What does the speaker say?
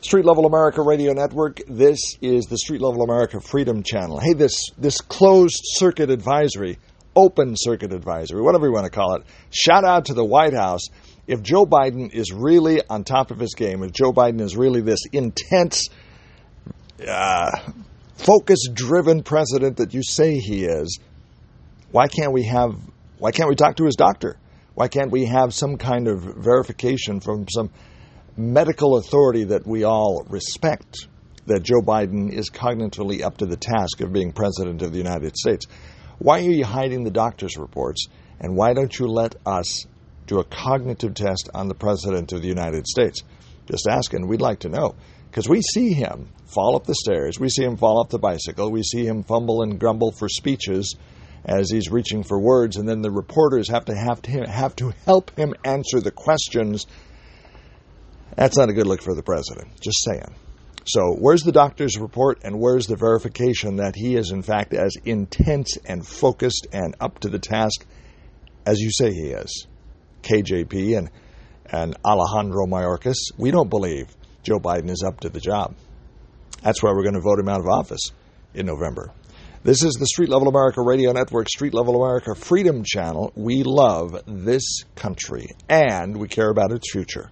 Street Level America Radio Network. This is the Street Level America Freedom Channel. Hey, this this closed circuit advisory, open circuit advisory, whatever you want to call it. Shout out to the White House. If Joe Biden is really on top of his game, if Joe Biden is really this intense, uh, focus-driven president that you say he is, why can't we have? Why can't we talk to his doctor? Why can't we have some kind of verification from some medical authority that we all respect that Joe Biden is cognitively up to the task of being president of the United States. Why are you hiding the doctor's reports? And why don't you let us do a cognitive test on the president of the United States? Just asking, we'd like to know. Because we see him fall up the stairs, we see him fall off the bicycle, we see him fumble and grumble for speeches as he's reaching for words, and then the reporters have to have to, have to help him answer the questions that's not a good look for the president. Just saying. So, where's the doctor's report and where's the verification that he is, in fact, as intense and focused and up to the task as you say he is? KJP and, and Alejandro Mayorkas, we don't believe Joe Biden is up to the job. That's why we're going to vote him out of office in November. This is the Street Level America Radio Network, Street Level America Freedom Channel. We love this country and we care about its future.